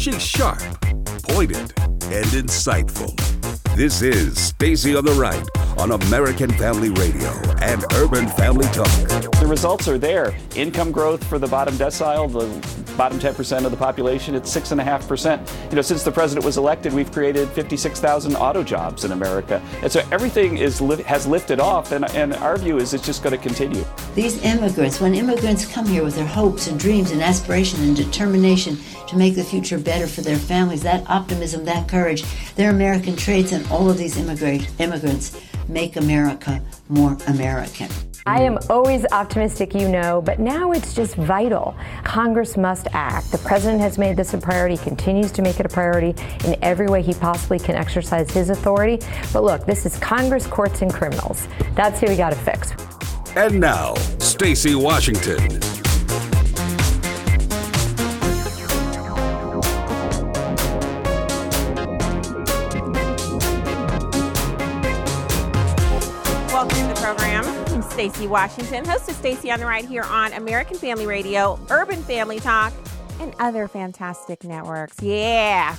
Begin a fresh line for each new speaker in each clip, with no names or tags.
She's sharp, pointed, and insightful. This is Stacy on the Right on American Family Radio and Urban Family Talk.
The results are there. Income growth for the bottom decile, the bottom 10% of the population, it's 6.5%. You know, since the president was elected, we've created 56,000 auto jobs in America. And so everything is has lifted off, and, and our view is it's just going to continue.
These immigrants, when immigrants come here with their hopes and dreams and aspiration and determination to make the future better for their families, that optimism, that courage, their American traits, and all of these immigrant, immigrants make America more American.
I am always optimistic, you know, but now it's just vital. Congress must act. The president has made this a priority, continues to make it a priority in every way he possibly can exercise his authority. But look, this is Congress, courts, and criminals. That's who we got to fix.
And now, Stacy Washington.
Stacy Washington, host of Stacy on the Right here on American Family Radio, Urban Family Talk, and other fantastic networks. Yeah.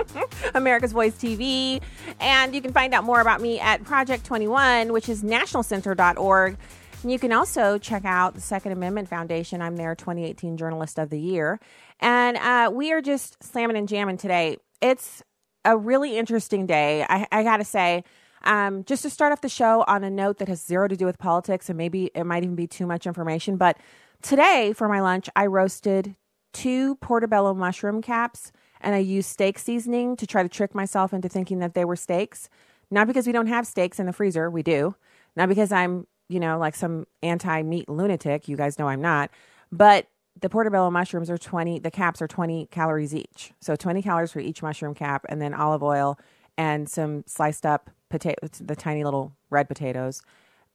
America's Voice TV. And you can find out more about me at Project 21, which is nationalcenter.org. And you can also check out the Second Amendment Foundation. I'm their 2018 Journalist of the Year. And uh, we are just slamming and jamming today. It's a really interesting day. I, I got to say, um, just to start off the show on a note that has zero to do with politics, and maybe it might even be too much information, but today for my lunch, I roasted two portobello mushroom caps and I used steak seasoning to try to trick myself into thinking that they were steaks. Not because we don't have steaks in the freezer, we do. Not because I'm, you know, like some anti meat lunatic. You guys know I'm not. But the portobello mushrooms are 20, the caps are 20 calories each. So 20 calories for each mushroom cap, and then olive oil and some sliced up potato, the tiny little red potatoes,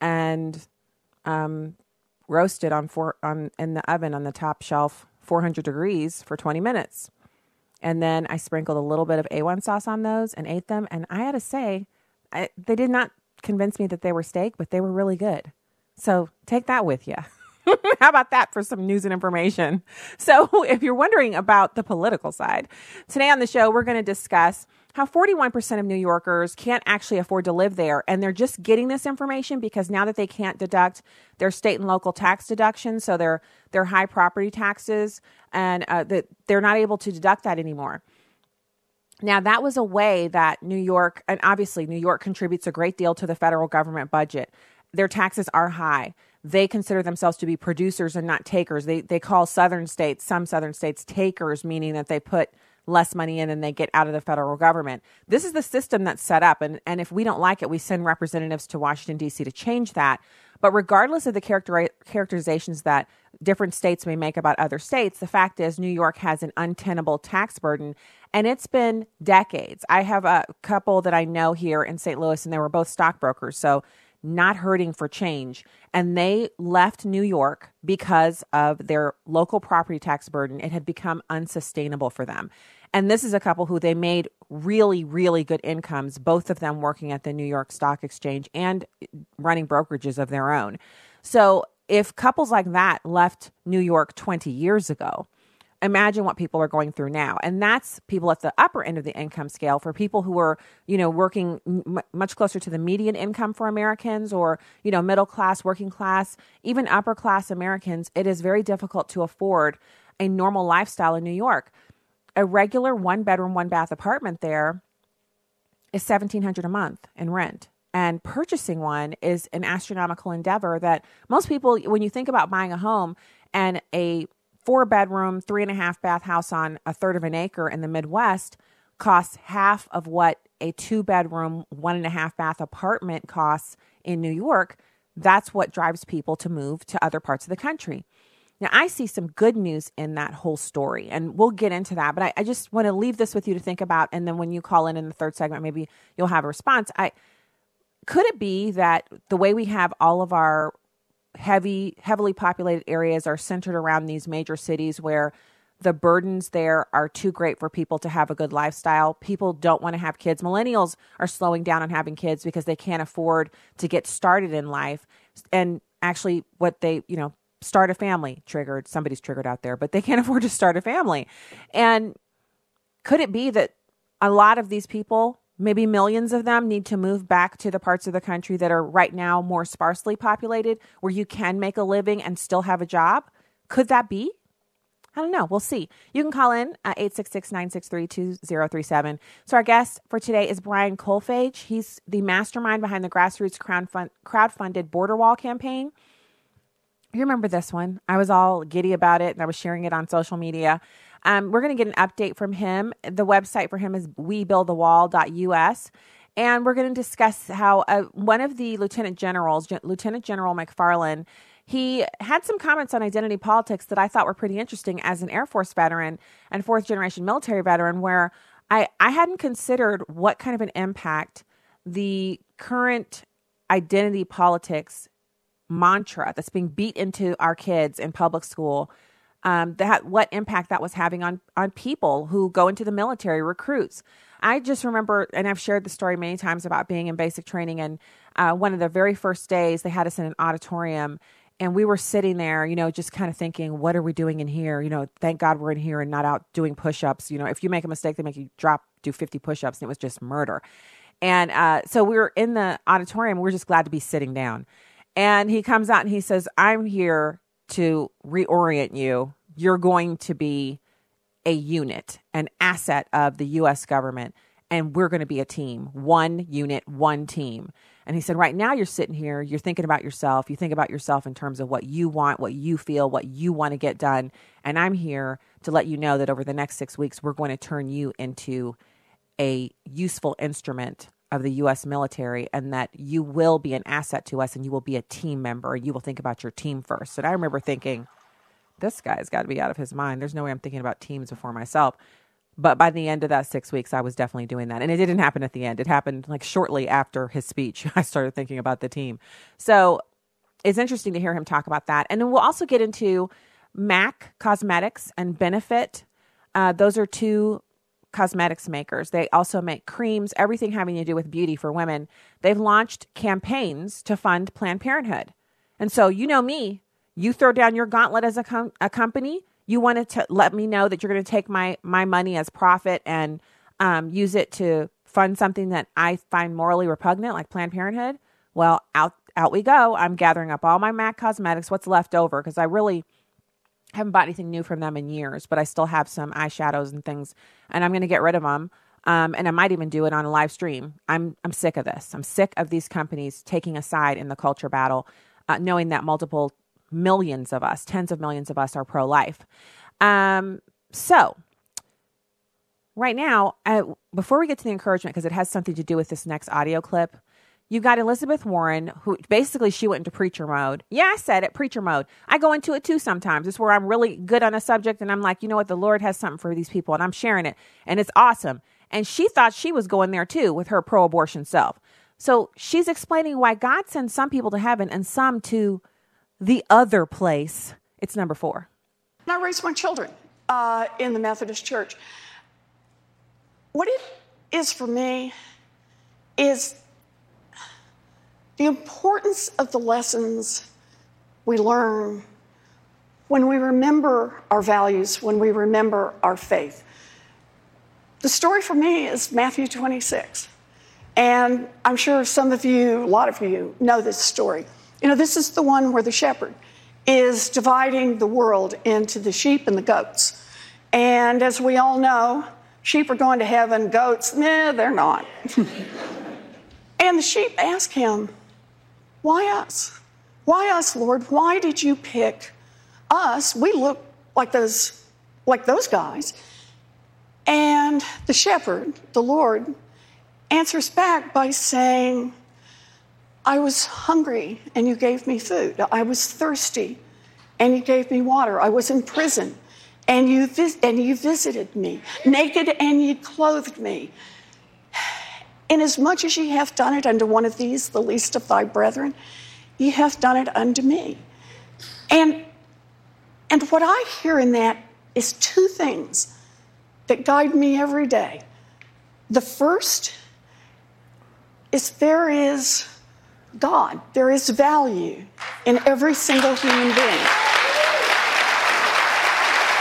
and um, roasted on four on in the oven on the top shelf, 400 degrees for 20 minutes. And then I sprinkled a little bit of A1 sauce on those and ate them. And I had to say, I, they did not convince me that they were steak, but they were really good. So take that with you. How about that for some news and information? So, if you're wondering about the political side, today on the show, we're going to discuss how 41% of New Yorkers can't actually afford to live there. And they're just getting this information because now that they can't deduct their state and local tax deductions, so their, their high property taxes, and uh, that they're not able to deduct that anymore. Now, that was a way that New York, and obviously New York contributes a great deal to the federal government budget. Their taxes are high. They consider themselves to be producers and not takers. They, they call southern states, some southern states, takers, meaning that they put less money in than they get out of the federal government. This is the system that's set up. And, and if we don't like it, we send representatives to Washington, D.C. to change that. But regardless of the character, characterizations that different states may make about other states, the fact is New York has an untenable tax burden. And it's been decades. I have a couple that I know here in St. Louis, and they were both stockbrokers. So not hurting for change. And they left New York because of their local property tax burden. It had become unsustainable for them. And this is a couple who they made really, really good incomes, both of them working at the New York Stock Exchange and running brokerages of their own. So if couples like that left New York 20 years ago, imagine what people are going through now. And that's people at the upper end of the income scale for people who are you know working m- much closer to the median income for americans or you know middle class working class even upper class americans it is very difficult to afford a normal lifestyle in new york. A regular one bedroom one bath apartment there is 1700 a month in rent. And purchasing one is an astronomical endeavor that most people when you think about buying a home and a four bedroom, three and a half bath house on a third of an acre in the Midwest costs half of what a two bedroom, one and a half bath apartment costs in New York. That's what drives people to move to other parts of the country. Now, I see some good news in that whole story, and we'll get into that. But I, I just want to leave this with you to think about. And then when you call in in the third segment, maybe you'll have a response. I could it be that the way we have all of our heavy, heavily populated areas are centered around these major cities where the burdens there are too great for people to have a good lifestyle. People don't want to have kids. Millennials are slowing down on having kids because they can't afford to get started in life. And actually, what they, you know, start a family triggered, somebody's triggered out there, but they can't afford to start a family. And could it be that a lot of these people, maybe millions of them, need to move back to the parts of the country that are right now more sparsely populated where you can make a living and still have a job? Could that be? I don't know. We'll see. You can call in at 866 963 2037. So, our guest for today is Brian Kolfage. He's the mastermind behind the grassroots crowd-funded border wall campaign. You remember this one? I was all giddy about it and I was sharing it on social media. Um, we're going to get an update from him. The website for him is webuildthewall.us. And we're going to discuss how uh, one of the lieutenant generals, Gen- Lieutenant General McFarland, he had some comments on identity politics that I thought were pretty interesting as an Air Force veteran and fourth generation military veteran, where I, I hadn't considered what kind of an impact the current identity politics mantra that's being beat into our kids in public school um, that what impact that was having on on people who go into the military recruits i just remember and i've shared the story many times about being in basic training and uh, one of the very first days they had us in an auditorium and we were sitting there, you know, just kind of thinking, what are we doing in here? You know, thank God we're in here and not out doing push ups. You know, if you make a mistake, they make you drop, do 50 push ups, and it was just murder. And uh, so we were in the auditorium. We we're just glad to be sitting down. And he comes out and he says, I'm here to reorient you. You're going to be a unit, an asset of the US government, and we're going to be a team, one unit, one team. And he said, Right now, you're sitting here, you're thinking about yourself. You think about yourself in terms of what you want, what you feel, what you want to get done. And I'm here to let you know that over the next six weeks, we're going to turn you into a useful instrument of the U.S. military and that you will be an asset to us and you will be a team member. You will think about your team first. And I remember thinking, this guy's got to be out of his mind. There's no way I'm thinking about teams before myself. But by the end of that six weeks, I was definitely doing that. And it didn't happen at the end. It happened like shortly after his speech. I started thinking about the team. So it's interesting to hear him talk about that. And then we'll also get into MAC Cosmetics and Benefit. Uh, those are two cosmetics makers. They also make creams, everything having to do with beauty for women. They've launched campaigns to fund Planned Parenthood. And so, you know me, you throw down your gauntlet as a, com- a company you wanted to let me know that you're going to take my my money as profit and um, use it to fund something that I find morally repugnant, like Planned Parenthood. Well, out out we go. I'm gathering up all my MAC cosmetics, what's left over, because I really haven't bought anything new from them in years, but I still have some eyeshadows and things, and I'm going to get rid of them. Um, and I might even do it on a live stream. I'm I'm sick of this. I'm sick of these companies taking a side in the culture battle, uh, knowing that multiple millions of us, tens of millions of us, are pro life. Um, so, right now, uh, before we get to the encouragement, because it has something to do with this next audio clip, you've got Elizabeth Warren, who basically she went into preacher mode. Yeah, I said it, preacher mode. I go into it too sometimes. It's where I'm really good on a subject and I'm like, you know what, the Lord has something for these people and I'm sharing it and it's awesome. And she thought she was going there too with her pro abortion self. So she's explaining why God sends some people to heaven and some to the other place. It's number four.
I raised my children uh, in the Methodist Church. What it is for me is the importance of the lessons we learn when we remember our values, when we remember our faith. The story for me is Matthew 26. And I'm sure some of you, a lot of you, know this story. You know, this is the one where the shepherd is dividing the world into the sheep and the goats. And as we all know, sheep are going to heaven, goats, nah, they're not. and the sheep ask him, Why us? Why us, Lord? Why did you pick us? We look like those, like those guys. And the shepherd, the Lord, answers back by saying, I was hungry and you gave me food. I was thirsty and you gave me water. I was in prison and you, vis- and you visited me. Naked and you clothed me. Inasmuch as ye have done it unto one of these, the least of thy brethren, ye have done it unto me. And, and what I hear in that is two things that guide me every day. The first is there is God. There is value in every single human being.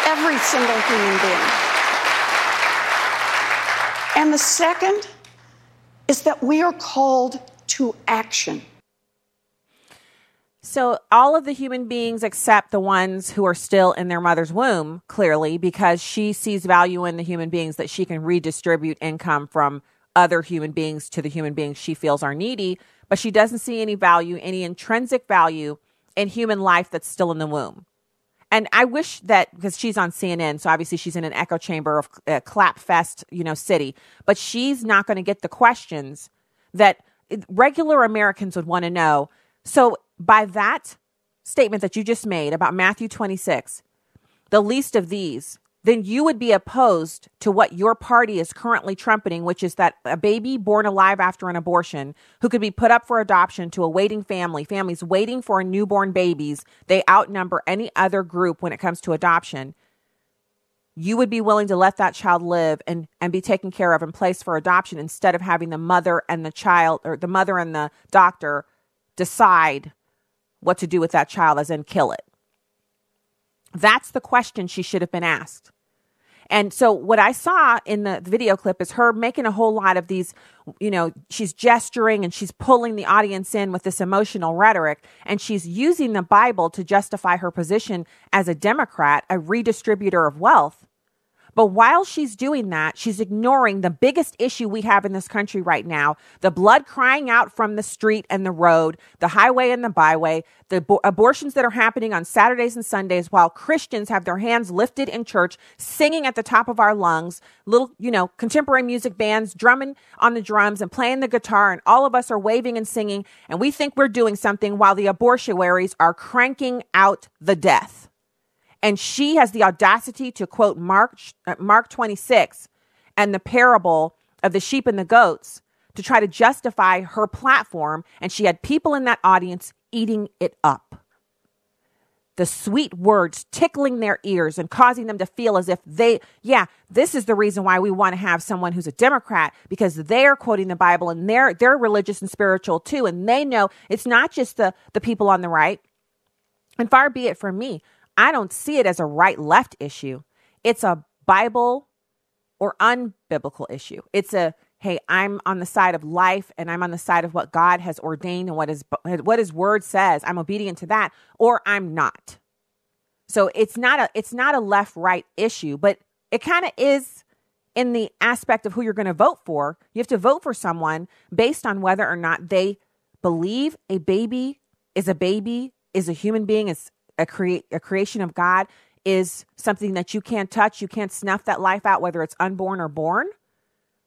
Every single human being. And the second is that we are called to action.
So, all of the human beings except the ones who are still in their mother's womb, clearly, because she sees value in the human beings that she can redistribute income from other human beings to the human beings she feels are needy, but she doesn't see any value, any intrinsic value in human life that's still in the womb. And I wish that because she's on CNN, so obviously she's in an echo chamber of uh, clap fest, you know, city, but she's not going to get the questions that regular Americans would want to know. So by that statement that you just made about Matthew 26, the least of these, then you would be opposed to what your party is currently trumpeting, which is that a baby born alive after an abortion who could be put up for adoption to a waiting family, families waiting for newborn babies, they outnumber any other group when it comes to adoption. You would be willing to let that child live and, and be taken care of and placed for adoption instead of having the mother and the child or the mother and the doctor decide what to do with that child, as in kill it. That's the question she should have been asked. And so what I saw in the video clip is her making a whole lot of these, you know, she's gesturing and she's pulling the audience in with this emotional rhetoric and she's using the Bible to justify her position as a Democrat, a redistributor of wealth. But while she's doing that, she's ignoring the biggest issue we have in this country right now the blood crying out from the street and the road, the highway and the byway, the bo- abortions that are happening on Saturdays and Sundays while Christians have their hands lifted in church, singing at the top of our lungs, little, you know, contemporary music bands drumming on the drums and playing the guitar, and all of us are waving and singing, and we think we're doing something while the abortuaries are cranking out the death and she has the audacity to quote Mark uh, Mark 26 and the parable of the sheep and the goats to try to justify her platform. And she had people in that audience eating it up. The sweet words tickling their ears and causing them to feel as if they, yeah, this is the reason why we want to have someone who's a Democrat because they're quoting the Bible and they're they're religious and spiritual too, and they know it's not just the the people on the right. And far be it from me, I don't see it as a right left issue. It's a Bible or unbiblical issue. It's a hey, I'm on the side of life and I'm on the side of what God has ordained and what his what his word says. I'm obedient to that or I'm not. So it's not a it's not a left right issue, but it kind of is in the aspect of who you're going to vote for. You have to vote for someone based on whether or not they believe a baby is a baby, is a human being, is a a creation of God is something that you can't touch. You can't snuff that life out, whether it's unborn or born.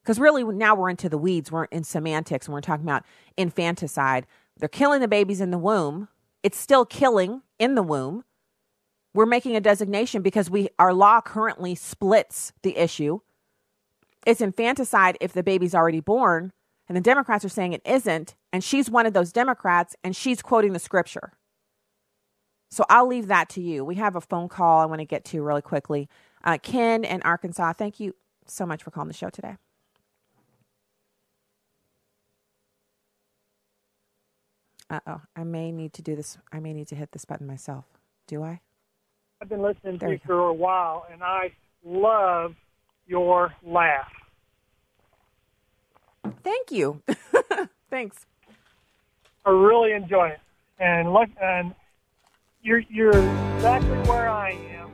Because really, now we're into the weeds. We're in semantics and we're talking about infanticide. They're killing the babies in the womb. It's still killing in the womb. We're making a designation because we our law currently splits the issue. It's infanticide if the baby's already born, and the Democrats are saying it isn't, and she's one of those Democrats, and she's quoting the scripture. So I'll leave that to you. We have a phone call I want to get to really quickly. Uh, Ken in Arkansas, thank you so much for calling the show today. Uh oh, I may need to do this. I may need to hit this button myself. Do I?
I've been listening there to you for a while, and I love your laugh.
Thank you. Thanks.
I really enjoy it, and look, and you're you're exactly where I am.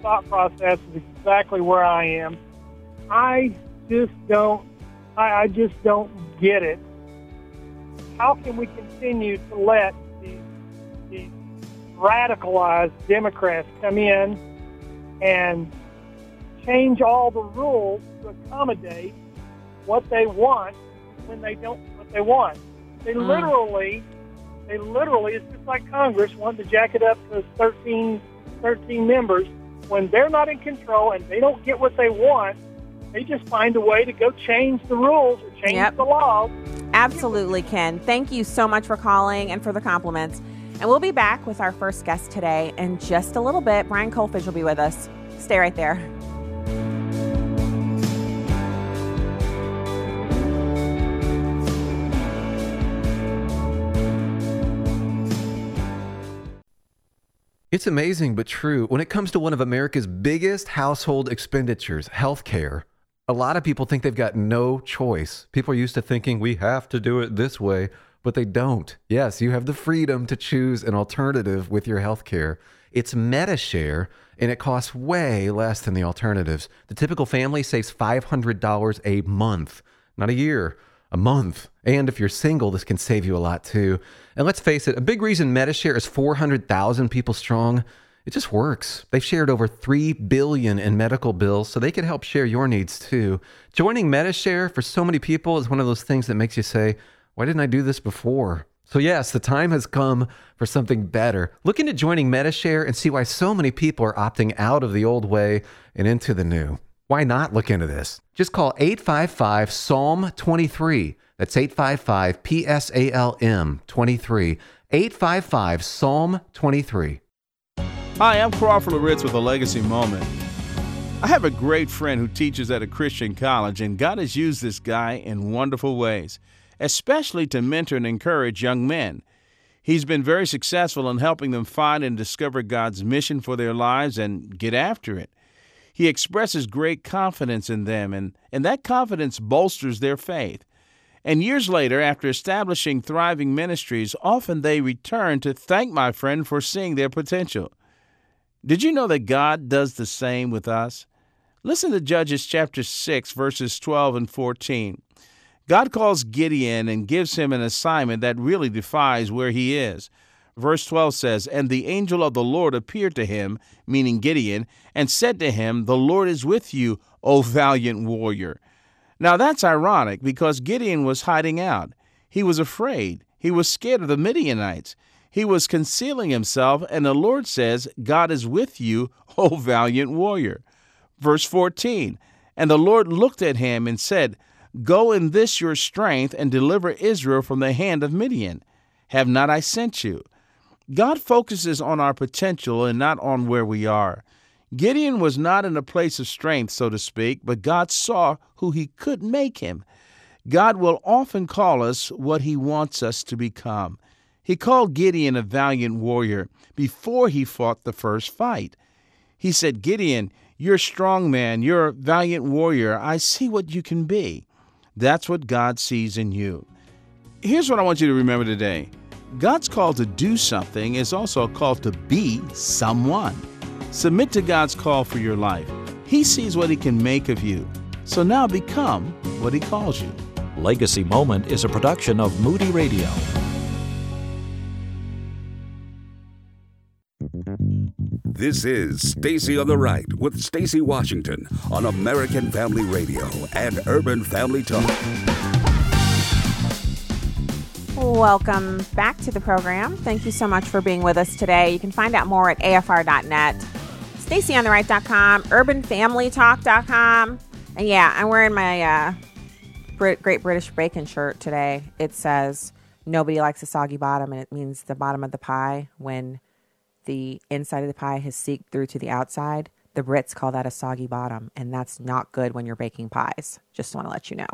Thought process is exactly where I am. I just don't. I, I just don't get it. How can we continue to let these, these radicalized Democrats come in and change all the rules to accommodate what they want when they don't what they want? They mm. literally they literally, it's just like Congress wanting to jack it up to 13, 13 members. When they're not in control and they don't get what they want, they just find a way to go change the rules or change yep. the laws.
Absolutely, Ken. Thank you so much for calling and for the compliments. And we'll be back with our first guest today in just a little bit. Brian Kolfage will be with us. Stay right there.
It's amazing but true. When it comes to one of America's biggest household expenditures, healthcare, A lot of people think they've got no choice. People are used to thinking we have to do it this way, but they don't. Yes, you have the freedom to choose an alternative with your health care. It's MediShare, and it costs way less than the alternatives. The typical family saves $500 a month, not a year, a month. And if you're single, this can save you a lot too. And let's face it, a big reason MediShare is 400,000 people strong it just works. They've shared over 3 billion in medical bills, so they can help share your needs too. Joining MediShare for so many people is one of those things that makes you say, "Why didn't I do this before?" So yes, the time has come for something better. Look into joining MediShare and see why so many people are opting out of the old way and into the new. Why not look into this? Just call 855 Psalm 23. That's 855 P S A L M 23. 855 Psalm 23.
Hi, I'm Crawford Loritts with a legacy moment. I have a great friend who teaches at a Christian college, and God has used this guy in wonderful ways, especially to mentor and encourage young men. He's been very successful in helping them find and discover God's mission for their lives and get after it. He expresses great confidence in them, and, and that confidence bolsters their faith. And years later, after establishing thriving ministries, often they return to thank my friend for seeing their potential. Did you know that God does the same with us? Listen to Judges chapter 6, verses 12 and 14. God calls Gideon and gives him an assignment that really defies where he is. Verse 12 says, And the angel of the Lord appeared to him, meaning Gideon, and said to him, The Lord is with you, O valiant warrior. Now that's ironic because Gideon was hiding out. He was afraid. He was scared of the Midianites. He was concealing himself, and the Lord says, God is with you, O valiant warrior. Verse 14 And the Lord looked at him and said, Go in this your strength and deliver Israel from the hand of Midian. Have not I sent you? God focuses on our potential and not on where we are. Gideon was not in a place of strength, so to speak, but God saw who he could make him. God will often call us what he wants us to become. He called Gideon a valiant warrior before he fought the first fight. He said, Gideon, you're a strong man, you're a valiant warrior. I see what you can be. That's what God sees in you. Here's what I want you to remember today God's call to do something is also a call to be someone. Submit to God's call for your life. He sees what He can make of you. So now become what He calls you.
Legacy Moment is a production of Moody Radio.
This is Stacy on the Right with Stacy Washington on American Family Radio and Urban Family Talk.
Welcome back to the program. Thank you so much for being with us today. You can find out more at afr.net, stacyontheright.com, urbanfamilytalk.com. And yeah, I'm wearing my uh, Brit- Great British Bacon shirt today. It says, Nobody likes a soggy bottom, and it means the bottom of the pie when the inside of the pie has seeped through to the outside, the Brits call that a soggy bottom, and that's not good when you're baking pies. Just want to let you know.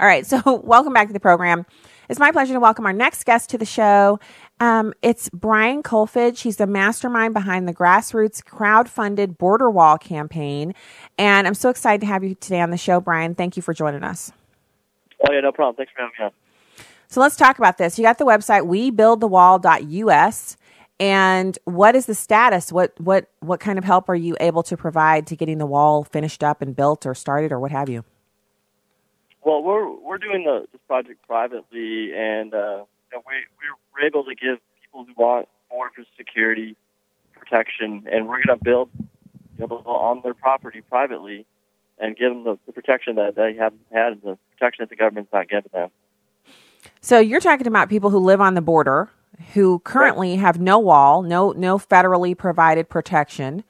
All right, so welcome back to the program. It's my pleasure to welcome our next guest to the show. Um, it's Brian Kolfage. He's the mastermind behind the grassroots crowd-funded border wall campaign, and I'm so excited to have you today on the show, Brian. Thank you for joining us.
Oh yeah, no problem. Thanks for having me on.
So let's talk about this. You got the website webuildthewall.us and what is the status? What what what kind of help are you able to provide to getting the wall finished up and built or started or what have you?
Well, we're we're doing the, this project privately, and uh, you know, we we're able to give people who want more security protection, and we're going to build you know, on their property privately and give them the, the protection that they haven't had, and the protection that the government's not giving them.
So you're talking about people who live on the border who currently have no wall, no no federally provided protection,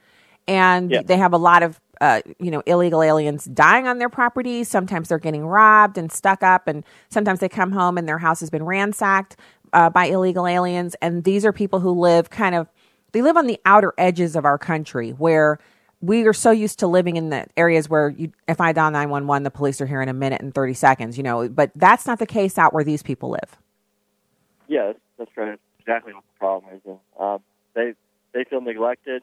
and yeah. they have a lot of uh, you know illegal aliens dying on their property. Sometimes they're getting robbed and stuck up, and sometimes they come home and their house has been ransacked uh, by illegal aliens. And these are people who live kind of they live on the outer edges of our country where we are so used to living in the areas where you, if I dial 911, the police are here in a minute and 30 seconds, you know, but that's not the case out where these people live.
Yes, that's right. Exactly what the problem is. Um, they they feel neglected.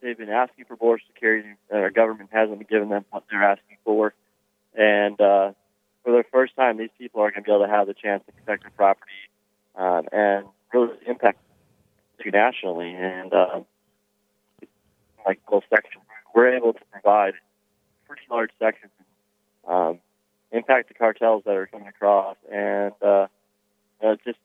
They've been asking for border security. Our government hasn't given them what they're asking for, And uh, for the first time, these people are going to be able to have the chance to protect their property um, and really impact nationally. And uh, like both sections, we're able to provide pretty large sections, um, impact the cartels that are coming across, and uh, know, just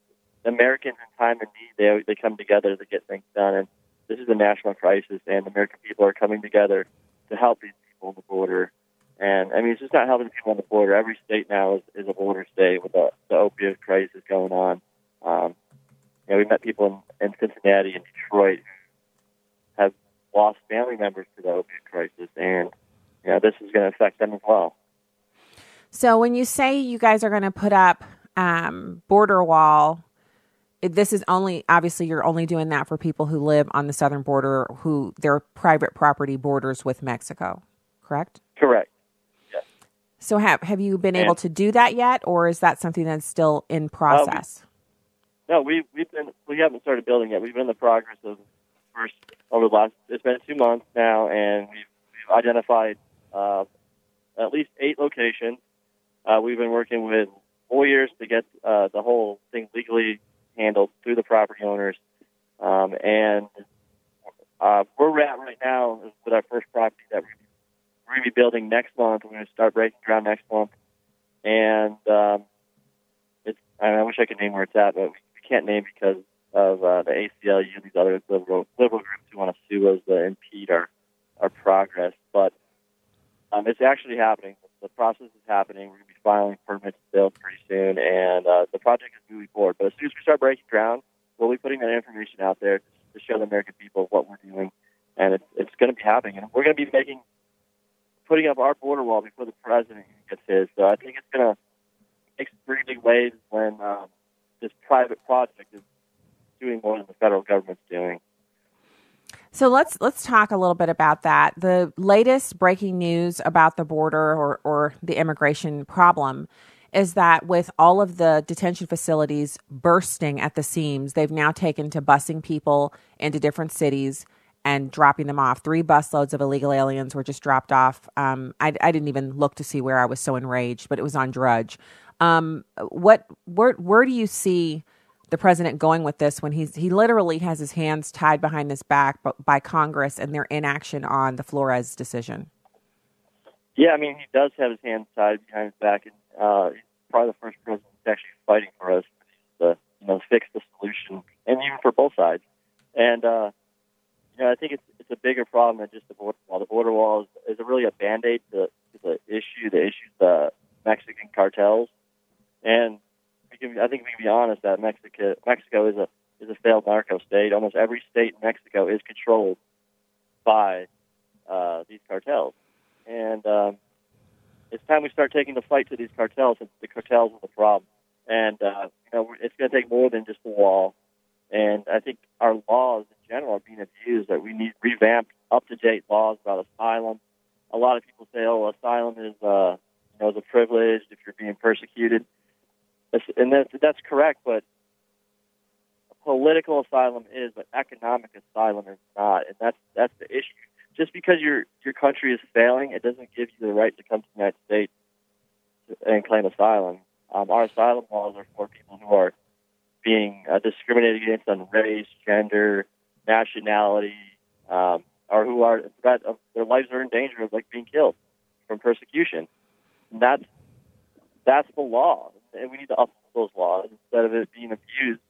Americans in time of need, they they come together to get things done. And this is a national crisis, and American people are coming together to help these people on the border. And I mean, it's just not helping people on the border. Every state now is, is a border state with the, the opioid crisis going on. Um, you know, we met people in, in Cincinnati and Detroit who have lost family members to the opioid crisis, and you know, this is going to affect them as well.
So, when you say you guys are going to put up um, border wall, this is only obviously you're only doing that for people who live on the southern border, who their private property borders with Mexico, correct?
Correct. Yes.
So, have have you been able to do that yet, or is that something that's still in process?
Uh, we, no, we we've been we haven't started building yet. We've been in the progress of first over the last. It's been two months now, and we've, we've identified uh, at least eight locations. Uh, we've been working with lawyers to get uh, the whole thing legally handled through the property owners, um, and uh, where we're at right now is with our first property that we're going to be building next month. We're going to start breaking ground next month, and um, it's. I, mean, I wish I could name where it's at, but we can't name because of uh, the ACLU and these other liberal liberal groups who want to sue us to impede our our progress. But um, it's actually happening. The process is happening. We're going to be filing permits to build pretty soon, and uh, the project is moving forward. But as soon as we start breaking ground, we'll be putting that information out there to show the American people what we're doing, and it's it's going to be happening. And we're going to be making putting up our border wall before the president gets his. So I think it's going to make some pretty big waves when um, this private project is doing more than the federal government's doing.
So let's let's talk a little bit about that. The latest breaking news about the border or, or the immigration problem is that with all of the detention facilities bursting at the seams, they've now taken to busing people into different cities and dropping them off. Three busloads of illegal aliens were just dropped off. Um, I, I, didn't even look to see where I was so enraged, but it was on Drudge. Um, what where where do you see the president going with this when he's he literally has his hands tied behind his back by Congress and their inaction on the Flores decision?
Yeah, I mean he does have his hands tied behind his back, and uh, he's probably the first president actually fighting for us to you know fix the solution, and even for both sides. And uh, you know, I think it's it's a bigger problem than just the border wall. The border wall is, is really a band aid to, to the issue. The issue the Mexican cartels and can, I think we can be honest that Mexico Mexico is a is a failed narco state. Almost every state in Mexico is controlled by uh, these cartels, and um, it's time we start taking the fight to these cartels. Since the cartels are the problem, and uh, you know it's going to take more than just the wall. And I think our laws in general are being abused. That we need revamped, up to date laws about asylum. A lot of people say, "Oh, asylum is uh, you know is a privilege if you're being persecuted." And that, that's correct, but political asylum is, but economic asylum is not, and that's that's the issue. Just because your your country is failing, it doesn't give you the right to come to the United States and claim asylum. Um, our asylum laws are for people who are being uh, discriminated against on race, gender, nationality, um, or who are threat of their lives are in danger of like being killed from persecution. And that's that's the law and we need to uphold those laws instead of it being abused.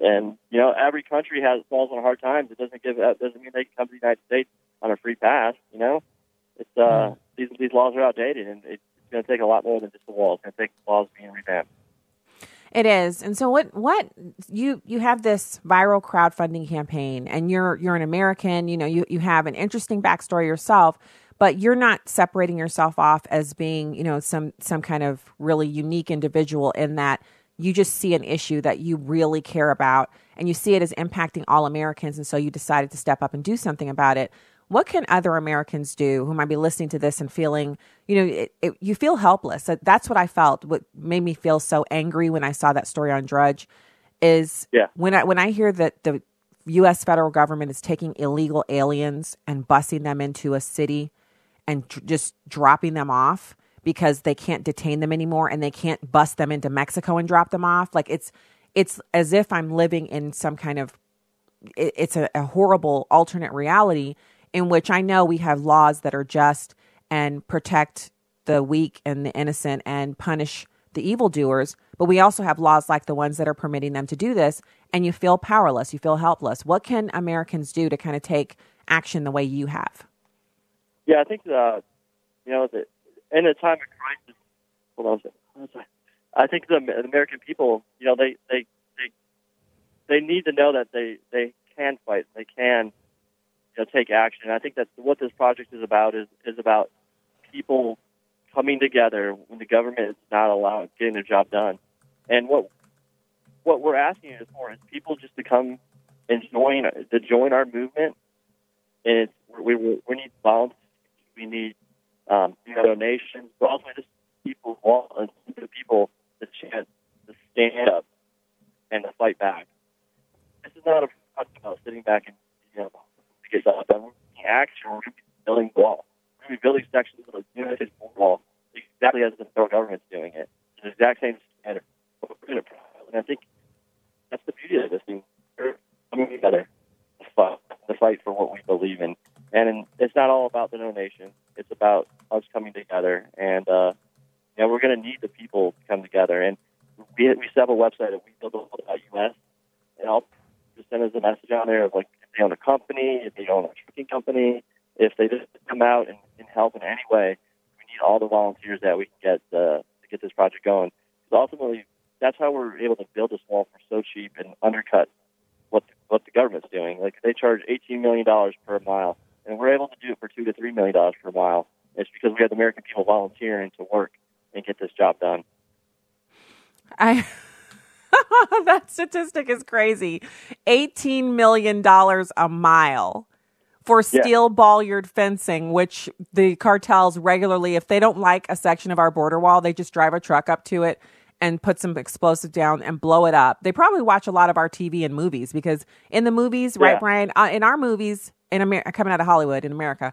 And you know, every country has falls on hard times. It doesn't give that doesn't mean they can come to the United States on a free pass. You know, it's uh mm. these these laws are outdated, and it's going to take a lot more than just the wall. It's going to take laws being revamped.
It is. And so what what you you have this viral crowdfunding campaign and you're you're an American, you know, you you have an interesting backstory yourself but you're not separating yourself off as being, you know, some some kind of really unique individual in that you just see an issue that you really care about and you see it as impacting all Americans and so you decided to step up and do something about it. What can other Americans do who might be listening to this and feeling, you know, it, it, you feel helpless? That's what I felt. What made me feel so angry when I saw that story on Drudge is
yeah.
when I when I hear that the U.S. federal government is taking illegal aliens and busing them into a city and tr- just dropping them off because they can't detain them anymore and they can't bust them into Mexico and drop them off. Like it's it's as if I'm living in some kind of it, it's a, a horrible alternate reality in which I know we have laws that are just and protect the weak and the innocent and punish the evildoers, but we also have laws like the ones that are permitting them to do this, and you feel powerless, you feel helpless. What can Americans do to kind of take action the way you have?
Yeah, I think uh, you know that in a time of crisis. Hold on I think the, the American people, you know, they they they they need to know that they they can fight, they can you know, take action. And I think that what this project is about is is about people coming together when the government is not allowing getting their job done. And what what we're asking is for is people just to come and join to join our movement. And it's, we we need volunteers, we need um, donations, but also just people want the people the chance to stand up and to fight back. This is not about sitting back and you know to get stuff done. We're action. We're building wall. We're going to be building sections of the United Wall exactly as the federal government's doing it. It's the exact same standard. And I think that's the beauty of this thing. We're coming together to fight, to fight for what we believe in. And it's not all about the donation. It's about us coming together. And, uh, you know, we're going to need the people to come together. And we, we up a website at webuildthewall.us. And I'll just send us a message on there of, like, if they own a company, if they own a trucking company, if they just come out and, and help in any way, we need all the volunteers that we can get uh, to get this project going. Because ultimately, that's how we're able to build this wall for so cheap and undercut what the, what the government's doing. Like they charge eighteen million dollars per mile, and we're able to do it for two to three million dollars per mile. It's because we have the American people volunteering to work and get this job done.
I that statistic is crazy. $18 million a mile for steel yeah. bollard fencing, which the cartels regularly, if they don't like a section of our border wall, they just drive a truck up to it and put some explosive down and blow it up. They probably watch a lot of our TV and movies because in the movies, yeah. right, Brian? Uh, in our movies in America, coming out of Hollywood in America,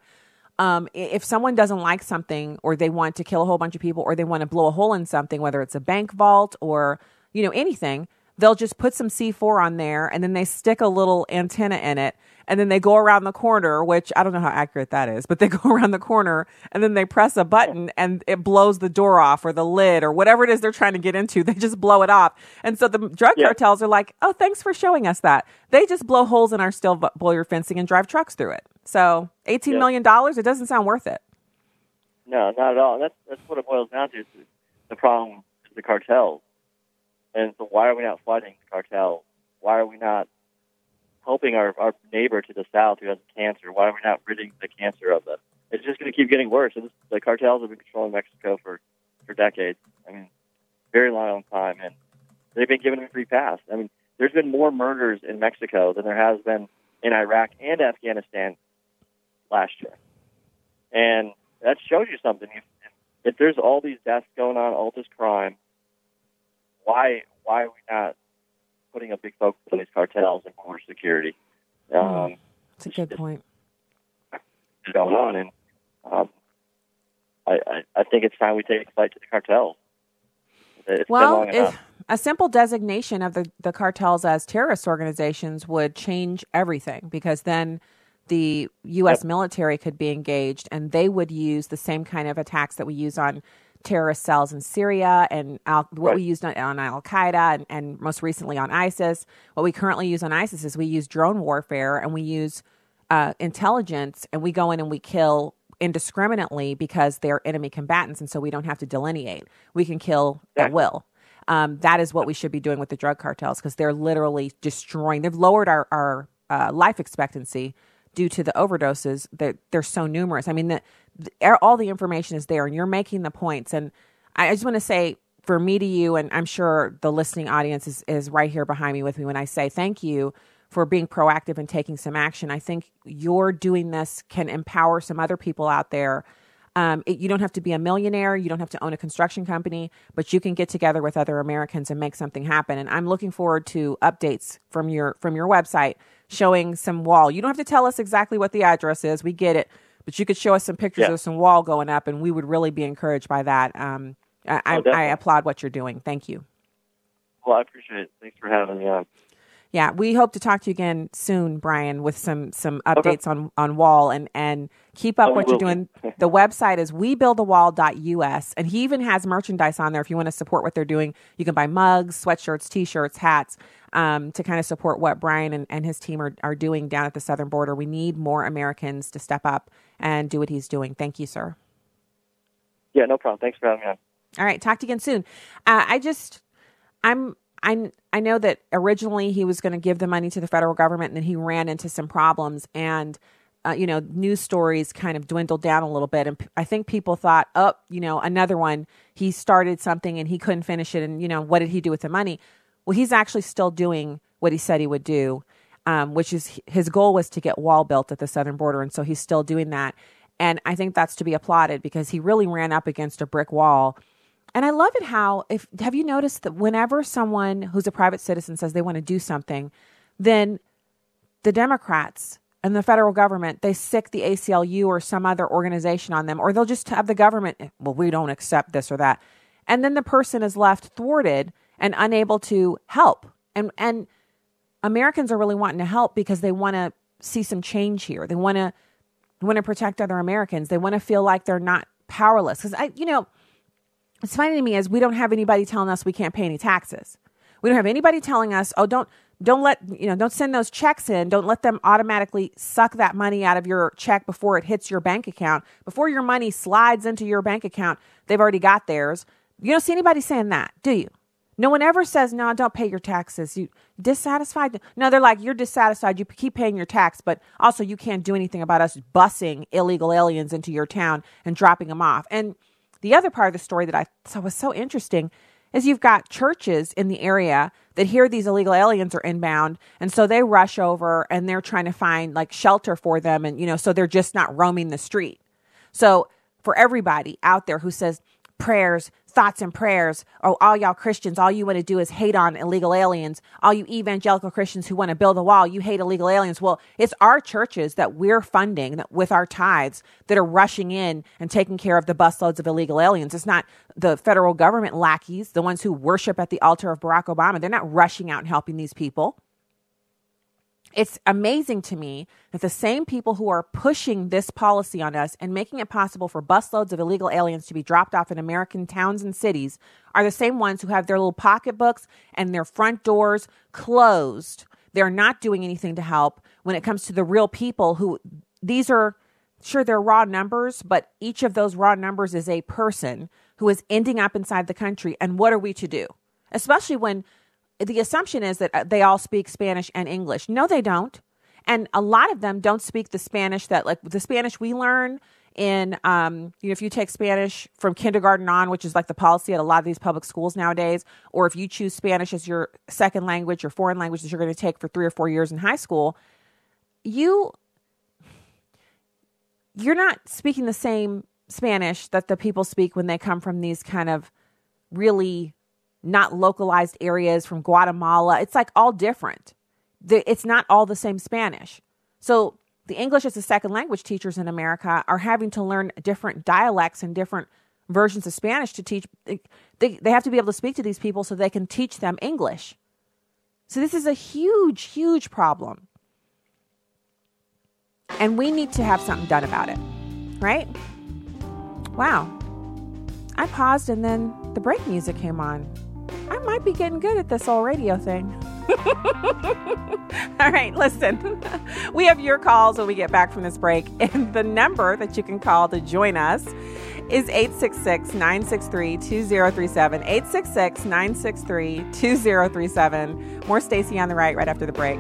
um, if someone doesn't like something or they want to kill a whole bunch of people or they want to blow a hole in something, whether it's a bank vault or you know anything, they'll just put some C4 on there and then they stick a little antenna in it and then they go around the corner, which I don't know how accurate that is, but they go around the corner and then they press a button and it blows the door off or the lid or whatever it is they're trying to get into. They just blow it off. And so the drug yeah. cartels are like, oh, thanks for showing us that. They just blow holes in our steel bollard fencing and drive trucks through it. So eighteen yeah. million dollars, it doesn't sound worth it.
No, not at all. That's that's what it boils down to. The problem is the cartels. And so why are we not fighting the cartels? Why are we not helping our, our neighbor to the south who has cancer? Why are we not ridding the cancer of them? It's just going to keep getting worse. And this, the cartels have been controlling Mexico for, for decades. I mean, very long time. And they've been given a free pass. I mean, there's been more murders in Mexico than there has been in Iraq and Afghanistan last year. And that shows you something. If, if there's all these deaths going on, all this crime, why why are we not putting a big focus on these cartels and border security.
Hmm. Um, That's a good point.
Going on, and um, I, I, I think it's time we take a fight to the cartels. It's
well, if a simple designation of the, the cartels as terrorist organizations would change everything because then the U.S. Yep. military could be engaged and they would use the same kind of attacks that we use on terrorist cells in Syria and al- what right. we used on, on Al Qaeda and, and, most recently on ISIS. What we currently use on ISIS is we use drone warfare and we use uh, intelligence and we go in and we kill indiscriminately because they're enemy combatants and so we don't have to delineate. We can kill yeah. at will. Um, that is what we should be doing with the drug cartels because they're literally destroying. They've lowered our, our uh, life expectancy due to the overdoses. They're, they're so numerous. I mean, the, all the information is there and you're making the points. And i just want to say for me to you and i'm sure the listening audience is, is right here behind me with me when i say thank you for being proactive and taking some action. I think your doing this can empower some other people out there. Um, it, you don't have to be a millionaire you don't have to own a construction company but you can get together with other americans and make something happen. And i'm looking forward to updates from your from your website showing some wall. You don't have to tell us exactly what the address is we get it but you could show us some pictures
Yeah.
of some wall going up, and we would really be encouraged by that. Um, I, I,
Oh,
I
definitely.
applaud what you're doing. Thank you.
Well, I appreciate it. Thanks for having me on.
Yeah, we hope to talk to you again soon, Brian, with some some updates on on Wall and and keep up
Oh,
what you're doing. the website is webuildthewall.us, and he even has merchandise on there. If you want to support what they're doing, you can buy mugs, sweatshirts, t-shirts, hats. Um, to kind of support what Brian and, and his team are, are doing down at the southern border. We need more Americans to step up and do what he's doing. Thank you, sir.
Yeah, no problem. Thanks for having me on.
All right, talk to you again soon. Uh, I just, I'm, I'm, I know that originally he was going to give the money to the federal government, and then he ran into some problems, and uh, you know, news stories kind of dwindled down a little bit, and p- I think people thought, oh, you know, another one. He started something and he couldn't finish it, and you know, what did he do with the money? Well, he's actually still doing what he said he would do, um, which is his goal was to get wall built at the southern border, and so he's still doing that. And I think that's to be applauded because he really ran up against a brick wall. And I love it how if have you noticed that whenever someone who's a private citizen says they want to do something, then the Democrats and the federal government they sick the ACLU or some other organization on them, or they'll just have the government. Well, we don't accept this or that, and then the person is left thwarted and unable to help. And and Americans are really wanting to help because they want to see some change here. They want to want to protect other Americans. They want to feel like they're not powerless. Because I, you know, it's funny to me is we don't have anybody telling us we can't pay any taxes. We don't have anybody telling us, oh, don't don't let you know, don't send those checks in. Don't let them automatically suck that money out of your check before it hits your bank account. Before your money slides into your bank account, they've already got theirs. You don't see anybody saying that, do you? No one ever says, no, don't pay your taxes. You dissatisfied? No, they're like, you're dissatisfied. You keep paying your tax, but also you can't do anything about us busing illegal aliens into your town and dropping them off. And the other part of the story that I thought was so interesting is you've got churches in the area that hear these illegal aliens are inbound and so they rush over and they're trying to find like shelter for them and you know so they're just not roaming the street so for everybody out there who says prayers thoughts and prayers. Oh all y'all christians all you want to do is hate on illegal aliens. All you evangelical christians who want to build a wall you hate illegal aliens. Well it's our churches that we're funding that with our tithes that are rushing in and taking care of the busloads of illegal aliens. It's not the federal government lackeys the ones who worship at the altar of barack obama. They're not rushing out and helping these people it's amazing to me that the same people who are pushing this policy on us and making it possible for busloads of illegal aliens to be dropped off in American towns and cities are the same ones who have their little pocketbooks and their front doors closed. They're not doing anything to help when it comes to the real people who these are sure they're raw numbers, but each of those raw numbers is a person who is ending up inside the country. And what are we to do? Especially when the assumption is that uh, they all speak Spanish and English. No, they don't. And a lot of them don't speak the Spanish that, like the Spanish we learn in, um, you know, if you take Spanish from kindergarten on, which is like the policy at a lot of these public schools nowadays, or if you choose Spanish as your second language or foreign language that you're going to take for three or four years in high school, you you're not speaking the same Spanish that the people speak when they come from these kind of really not localized areas from Guatemala. It's like all different. It's not all the same Spanish. So the English as a second language teachers in America are having to learn different dialects and different versions of Spanish to teach. They, they have to be able to speak to these people so they can teach them English. So this is a huge, huge problem. And we need to have something done about it, right? Wow. I paused and then the break music came on. Be getting good at this old radio thing. All right, listen. We have your calls when we get back from this break. And the number that you can call to join us is 866 963 2037. 866 963 2037. More Stacy on the right right after the break.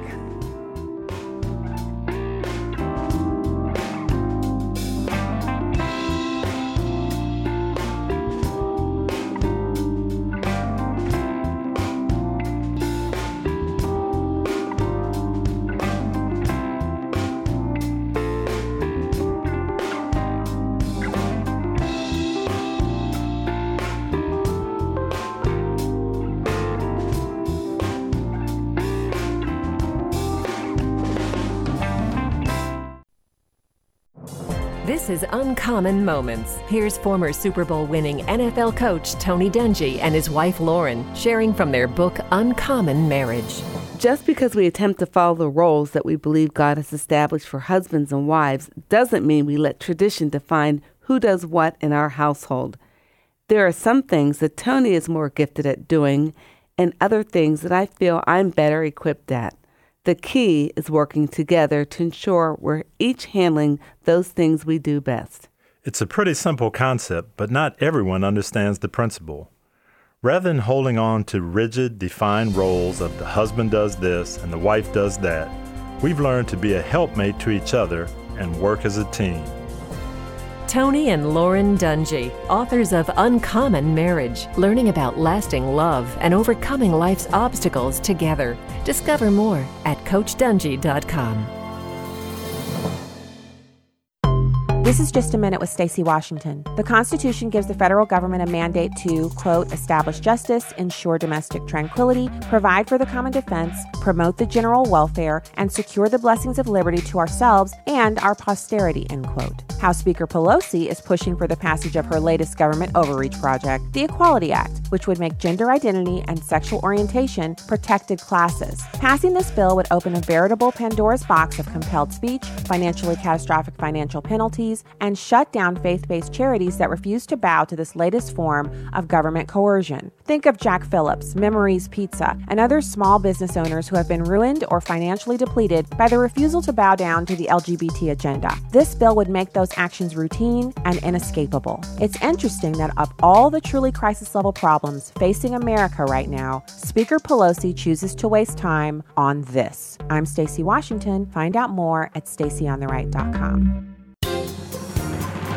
Uncommon Moments. Here's former Super Bowl winning NFL coach Tony Dungy and his wife Lauren sharing from their book Uncommon Marriage.
Just because we attempt to follow the roles that we believe God has established for husbands and wives doesn't mean we let tradition define who does what in our household. There are some things that Tony is more gifted at doing, and other things that I feel I'm better equipped at. The key is working together to ensure we're each handling those things we do best.
It's a pretty simple concept, but not everyone understands the principle. Rather than holding on to rigid, defined roles of the husband does this and the wife does that, we've learned to be a helpmate to each other and work as a team.
Tony and Lauren Dungy, authors of Uncommon Marriage, learning about lasting love and overcoming life's obstacles together. Discover more at CoachDungy.com.
This is just a minute with Stacy Washington. The Constitution gives the federal government a mandate to, quote, establish justice, ensure domestic tranquility, provide for the common defense, promote the general welfare, and secure the blessings of liberty to ourselves and our posterity, end quote. House Speaker Pelosi is pushing for the passage of her latest government overreach project, the Equality Act, which would make gender identity and sexual orientation protected classes. Passing this bill would open a veritable Pandora's box of compelled speech, financially catastrophic financial penalties, and shut down faith based charities that refuse to bow to this latest form of government coercion. Think of Jack Phillips, Memories Pizza, and other small business owners who have been ruined or financially depleted by the refusal to bow down to the LGBT agenda. This bill would make those actions routine and inescapable. It's interesting that of all the truly crisis level problems facing America right now, Speaker Pelosi chooses to waste time on this. I'm Stacy Washington. Find out more at stacyontheright.com.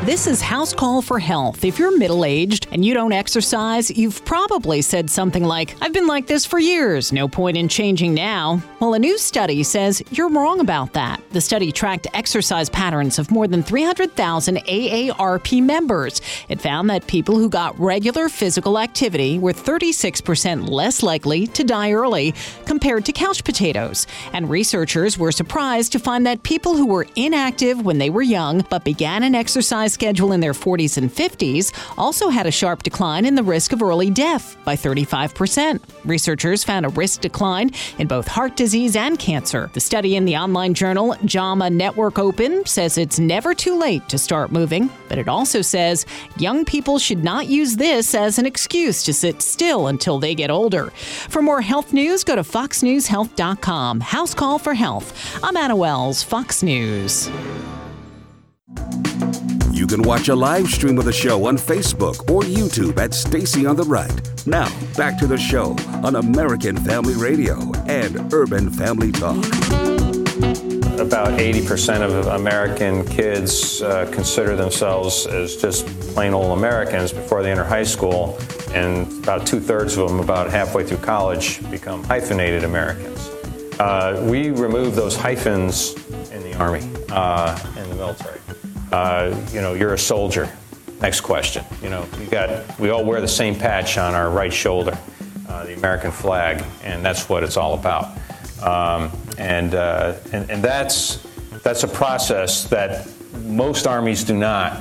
This is House Call for Health. If you're middle aged and you don't exercise, you've probably said something like, I've been like this for years, no point in changing now. Well, a new study says you're wrong about that. The study tracked exercise patterns of more than 300,000 AARP members. It found that people who got regular physical activity were 36% less likely to die early compared to couch potatoes. And researchers were surprised to find that people who were inactive when they were young but began an exercise schedule in their 40s and 50s also had a sharp decline in the risk of early death by 35%. Researchers found a risk decline in both heart disease and cancer. The study in the online journal JAMA Network Open says it's never too late to start moving, but it also says young people should not use this as an excuse to sit still until they get older. For more health news, go to foxnewshealth.com. House Call for Health. I'm Anna Wells, Fox News.
You can watch a live stream of the show on Facebook or YouTube at Stacy on the Right. Now, back to the show on American Family Radio and Urban Family Talk.
About 80% of American kids uh, consider themselves as just plain old Americans before they enter high school, and about two thirds of them, about halfway through college, become hyphenated Americans. Uh, we remove those hyphens in the Army, uh, in the military. Uh, you know, you're a soldier. Next question. You know, you got, we all wear the same patch on our right shoulder, uh, the American flag, and that's what it's all about. Um, and, uh, and, and that's, that's a process that most armies do not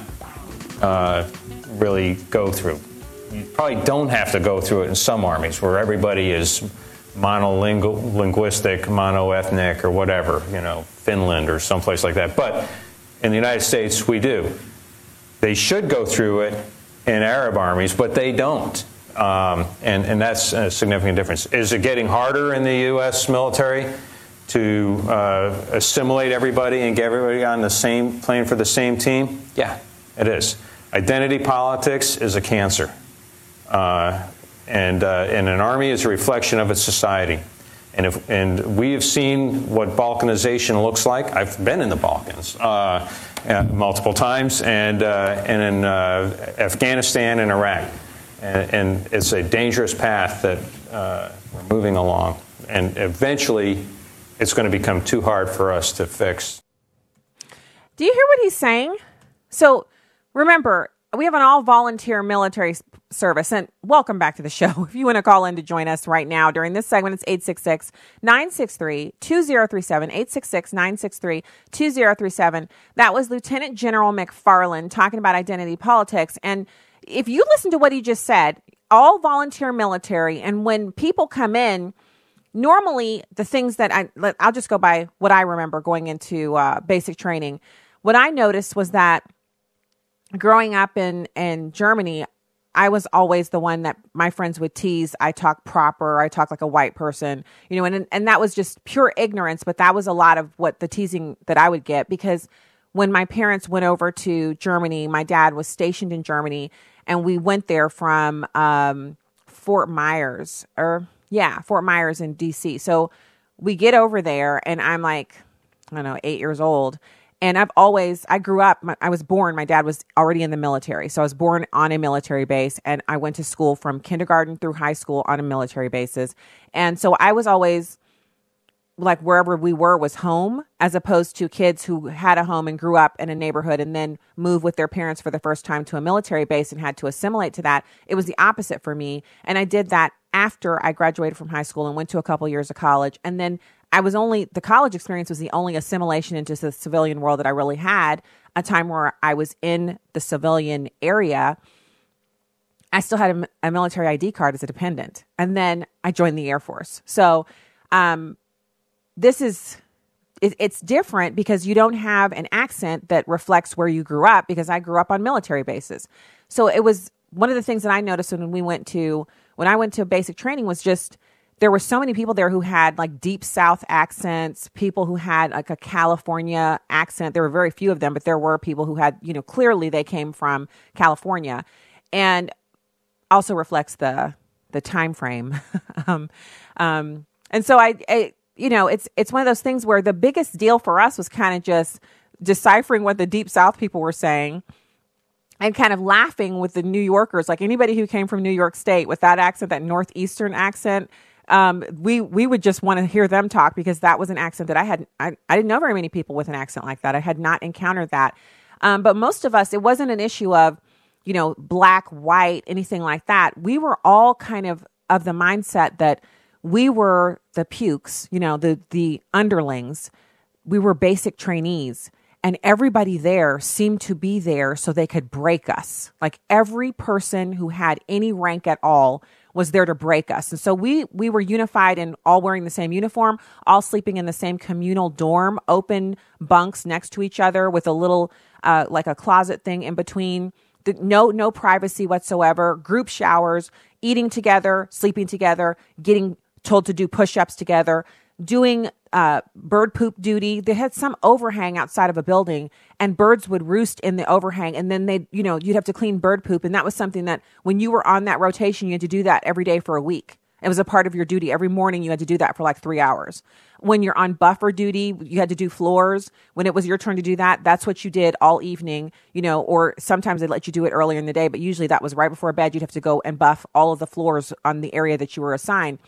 uh, really go through. You probably don't have to go through it in some armies where everybody is monolinguistic, monoethnic, or whatever, you know, Finland or someplace like that. But in the United States, we do. They should go through it in Arab armies, but they don't. Um, and, and that's a significant difference. Is it getting harder in the U.S. military to uh, assimilate everybody and get everybody on the same plane for the same team? Yeah, it is. Identity politics is a cancer. Uh, and, uh, and an army is a reflection of its society. And, if, and we have seen what balkanization looks like. I've been in the Balkans uh, uh, multiple times, and, uh, and in uh, Afghanistan and Iraq. And, and, it's a dangerous path that uh, we're moving along. And eventually, it's going to become too hard for us to fix.
Do you hear what he's saying? So remember, we have an all volunteer military service. And welcome back to the show. If you want to call in to join us right now during this segment, it's 866 963 2037. 866 963 2037. That was Lieutenant General MacFarland talking about identity politics. And if you listen to what he just said, all volunteer military, and when people come in, normally the things that I I'll just go by what I remember going into uh, basic training. What I noticed was that growing up in in Germany, I was always the one that my friends would tease. I talk proper. I talk like a white person, you know, and and that was just pure ignorance. But that was a lot of what the teasing that I would get because when my parents went over to Germany, my dad was stationed in Germany, and we went there from um, Fort Myers or yeah, Fort Myers in D.C. So we get over there, and I'm like, I don't know, eight years old. And I've always, I grew up, my, I was born, my dad was already in the military. So I was born on a military base and I went to school from kindergarten through high school on a military basis. And so I was always like wherever we were was home as opposed to kids who had a home and grew up in a neighborhood and then moved with their parents for the first time to a military base and had to assimilate to that. It was the opposite for me. And I did that after I graduated from high school and went to a couple years of college. And then I was only, the college experience was the only assimilation into the civilian world that I really had, a time where I was in the civilian area. I still had a, a military ID card as a dependent. And then I joined the Air Force. So, um, this is it, it's different because you don't have an accent that reflects where you grew up because I grew up on military bases. So it was one of the things that I noticed when we went to when I went to basic training was just there were so many people there who had like deep south accents, people who had like a California accent. There were very few of them, but there were people who had, you know, clearly they came from California. And also reflects the the time frame. um, um, and so I, I you know, it's it's one of those things where the biggest deal for us was kind of just deciphering what the deep south people were saying and kind of laughing with the New Yorkers, like anybody who came from New York State with that accent, that northeastern accent. Um, we we would just want to hear them talk because that was an accent that I had. I, I didn't know very many people with an accent like that. I had not encountered that. Um, but most of us, it wasn't an issue of, you know, black, white, anything like that. We were all kind of of the mindset that we were the pukes, you know, the the underlings. We were basic trainees and everybody there seemed to be there so they could break us. Like every person who had any rank at all was there to break us. And so we we were unified and all wearing the same uniform, all sleeping in the same communal dorm, open bunks next to each other with a little uh, like a closet thing in between. The, no no privacy whatsoever. Group showers, eating together, sleeping together, getting told to do push-ups together, doing uh, bird poop duty. They had some overhang outside of a building, and birds would roost in the overhang. And then they, you know, you'd have to clean bird poop, and that was something that when you were on that rotation, you had to do that every day for a week. It was a part of your duty. Every morning, you had to do that for like three hours. When you're on buffer duty, you had to do floors. When it was your turn to do that, that's what you did all evening, you know, or sometimes they'd let you do it earlier in the day, but usually that was right before bed. You'd have to go and buff all of the floors on the area that you were assigned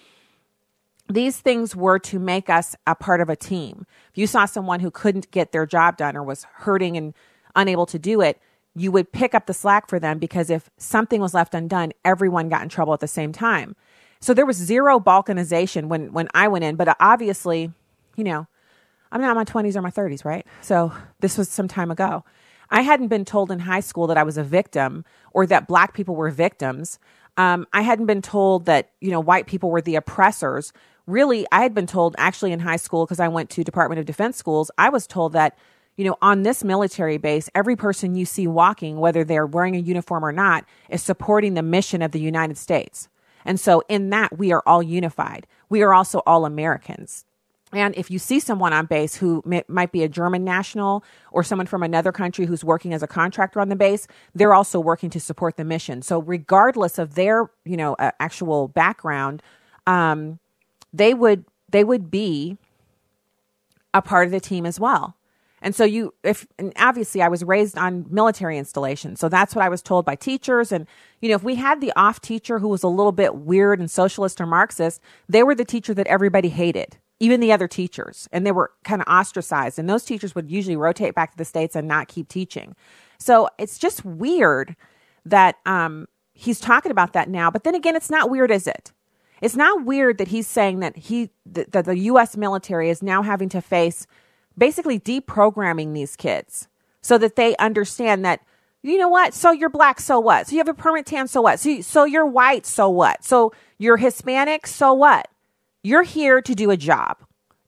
these things were to make us a part of a team. If you saw someone who couldn't get their job done or was hurting and unable to do it, you would pick up the slack for them because if something was left undone, everyone got in trouble at the same time. So there was zero balkanization when when I went in, but obviously, you know, I'm not in my 20s or my 30s, right? So this was some time ago. I hadn't been told in high school that I was a victim or that black people were victims. Um, I hadn't been told that, you know, white people were the oppressors really I had been told actually in high school because I went to Department of Defense schools, I was told that you know, on this military base, every person you see walking, whether they're wearing a uniform or not, is supporting the mission of the United States. And so, in that, we are all unified. We are also all Americans. And if you see someone on base who may, might be a German national or someone from another country who's working as a contractor on the base, they're also working to support the mission. So, regardless of their, you know, uh, actual background, um, they would they would be a part of the team as well. And so you if and obviously I was raised on military installations. So that's what I was told by teachers and you know if we had the off teacher who was a little bit weird and socialist or marxist, they were the teacher that everybody hated. Even the other teachers and they were kind of ostracized and those teachers would usually rotate back to the states and not keep teaching. So it's just weird that um, he's talking about that now. But then again, it's not weird, is it? It's not weird that he's saying that he that the U.S. military is now having to face basically deprogramming these kids so that they understand that you know what? So you're black, so what? So you have a permanent tan, so what? So you, so you're white, so what? So you're Hispanic, so what? You're here to do a job,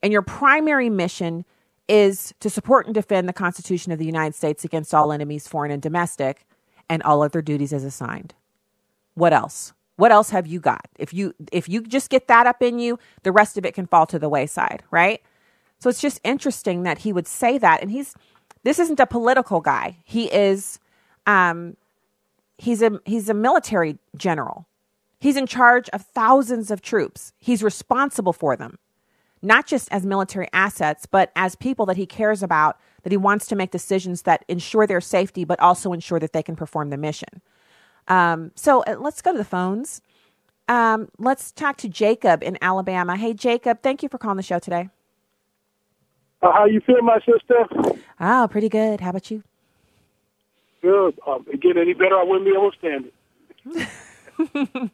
and your primary mission is to support and defend the Constitution of the United States against all enemies, foreign and domestic, and all other duties as assigned. What else? What else have you got? If you if you just get that up in you, the rest of it can fall to the wayside, right? So it's just interesting that he would say that and he's this isn't a political guy. He is um he's a he's a military general. He's in charge of thousands of troops. He's responsible for them. Not just as military assets, but as people that he cares about, that he wants to make decisions that ensure their safety, but also ensure that they can perform the mission. Um, so uh, let's go to the phones. Um, let's talk to Jacob in Alabama. Hey, Jacob, thank you for calling the show today.
Uh, how you feel, my sister?
Oh, pretty good. How about you?
Good. Um, get any better, I wouldn't be able to stand
it.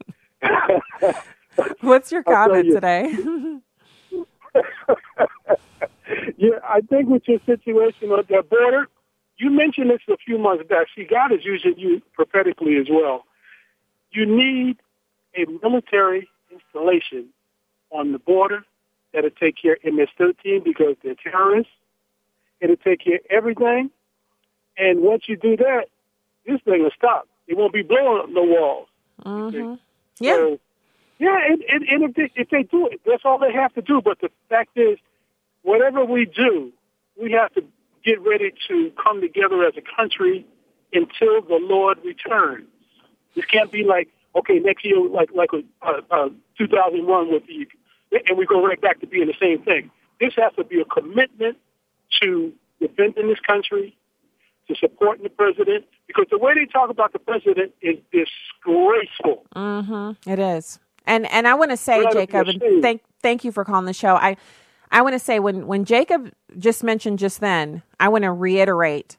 What's your comment you. today?
yeah, I think with your situation at the border, you mentioned this a few months back. See, God is using you prophetically as well. You need a military installation on the border that'll take care of MS-13 because they're terrorists. It'll take care of everything. And once you do that, this thing will stop. It won't be blowing up no walls.
Mm-hmm. Yeah.
So, yeah, and, and, and if, they, if they do it, that's all they have to do. But the fact is, whatever we do, we have to get ready to come together as a country until the Lord returns. This can't be like, okay, next year, like like a, uh, uh, 2001 with the, and we go right back to being the same thing. This has to be a commitment to defending this country, to supporting the president, because the way they talk about the president is disgraceful.
Mm-hmm. It is, and and I want to say, Jacob, and thank thank you for calling the show. I I want to say when when Jacob just mentioned just then, I want to reiterate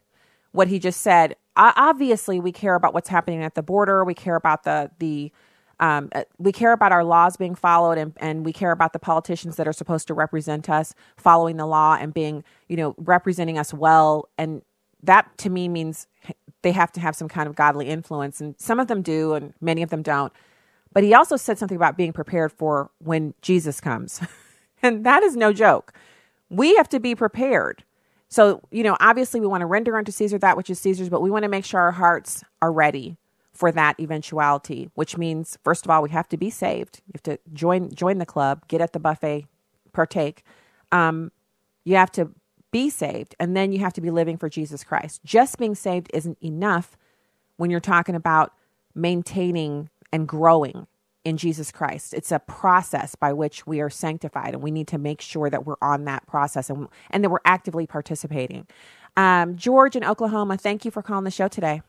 what he just said. obviously, we care about what's happening at the border. We care about the the um, uh, we care about our laws being followed, and, and we care about the politicians that are supposed to represent us following the law and being, you know, representing us well. And that to me means they have to have some kind of godly influence, and some of them do, and many of them don't. But he also said something about being prepared for when Jesus comes. And that is no joke. We have to be prepared. So, you know, obviously we want to render unto Caesar that which is Caesar's, but we want to make sure our hearts are ready for that eventuality, which means first of all, we have to be saved. You have to join join the club, get at the buffet, partake. Um, you have to be saved, and then you have to be living for Jesus Christ. Just being saved isn't enough when you're talking about maintaining and growing in Jesus Christ. It's a process by which we are sanctified, and we need to make sure that we're on that process and, and that we're actively participating. Um, George in Oklahoma, thank you for calling the show today.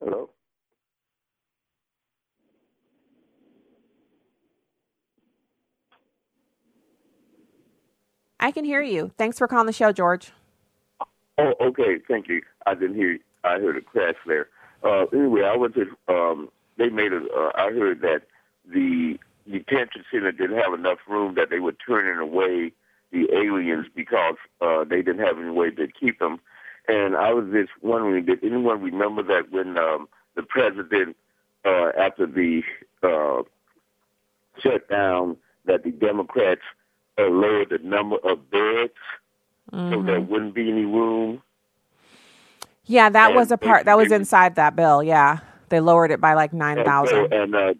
Hello.
I can hear you. Thanks for calling the show, George.
Oh, okay. Thank you. I didn't hear. I heard a crash there. Uh, anyway, I went to. Um, they made a. Uh, I heard that the detention center didn't have enough room that they were turning away the aliens because uh, they didn't have any way to keep them. And I was just wondering, did anyone remember that when um, the president, uh, after the uh, shutdown, that the Democrats uh, lowered the number of beds mm-hmm. so there wouldn't be any room.
Yeah, that and was a part that was inside that bill. Yeah, they lowered it by like nine thousand.
And uh,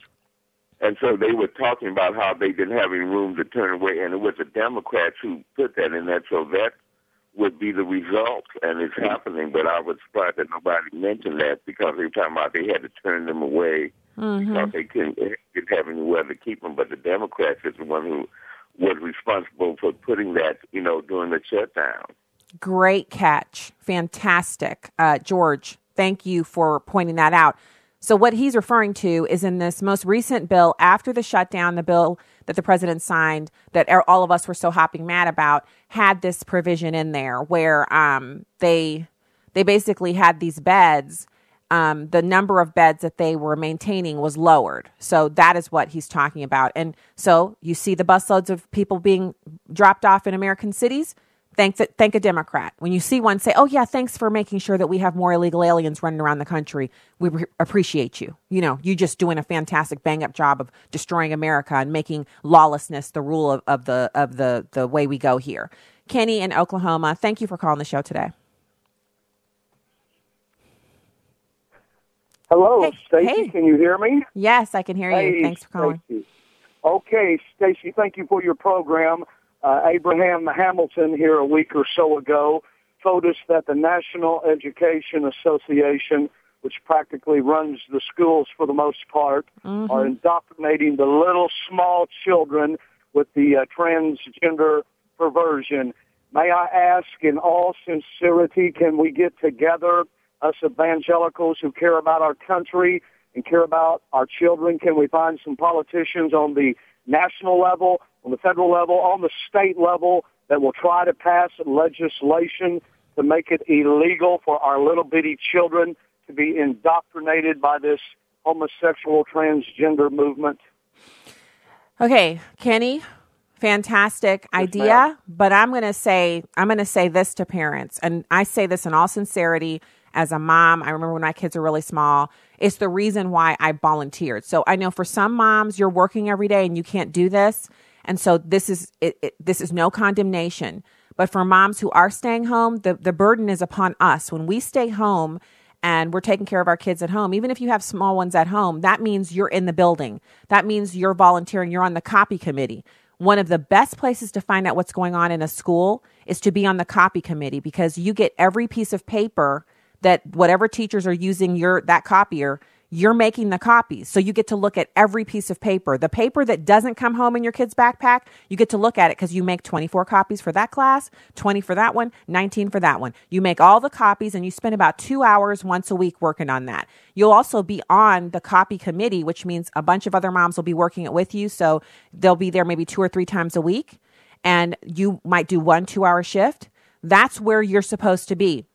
and so they were talking about how they didn't have any room to turn away, and it was the Democrats who put that in there. So that would be the result, and it's happening. But I was surprised that nobody mentioned that because they were talking about they had to turn them away
mm-hmm.
because they couldn't, didn't have anywhere to keep them. But the Democrats is the one who was responsible for putting that, you know, during the shutdown.
Great catch. Fantastic. Uh, George, thank you for pointing that out. So, what he's referring to is in this most recent bill after the shutdown, the bill that the president signed that all of us were so hopping mad about had this provision in there where um, they they basically had these beds. Um, the number of beds that they were maintaining was lowered. So that is what he's talking about. And so you see the busloads of people being dropped off in American cities. Thank, thank a Democrat. When you see one say, oh, yeah, thanks for making sure that we have more illegal aliens running around the country. We re- appreciate you. You know, you just doing a fantastic bang up job of destroying America and making lawlessness the rule of, of, the, of the, the way we go here. Kenny in Oklahoma, thank you for calling the show today.
Hello,
hey,
Stacy.
Hey.
Can you hear me?
Yes, I can hear
hey,
you. Thanks for calling.
Stacy. Okay, Stacy, thank you for your program. Uh, Abraham Hamilton here a week or so ago told us that the National Education Association, which practically runs the schools for the most part,
mm-hmm.
are indoctrinating the little small children with the uh, transgender perversion. May I ask in all sincerity, can we get together, us evangelicals who care about our country and care about our children? Can we find some politicians on the national level on the federal level, on the state level, that will try to pass legislation to make it illegal for our little bitty children to be indoctrinated by this homosexual transgender movement.
Okay, Kenny, fantastic idea, but I'm going to say I'm going to say this to parents and I say this in all sincerity as a mom. I remember when my kids were really small. It's the reason why I volunteered. So I know for some moms you're working every day and you can't do this. And so this is it, it, this is no condemnation. But for moms who are staying home, the, the burden is upon us. When we stay home and we're taking care of our kids at home, even if you have small ones at home, that means you're in the building. That means you're volunteering, you're on the copy committee. One of the best places to find out what's going on in a school is to be on the copy committee because you get every piece of paper that whatever teachers are using your that copier you're making the copies. So you get to look at every piece of paper. The paper that doesn't come home in your kid's backpack, you get to look at it because you make 24 copies for that class, 20 for that one, 19 for that one. You make all the copies and you spend about two hours once a week working on that. You'll also be on the copy committee, which means a bunch of other moms will be working it with you. So they'll be there maybe two or three times a week and you might do one two hour shift. That's where you're supposed to be.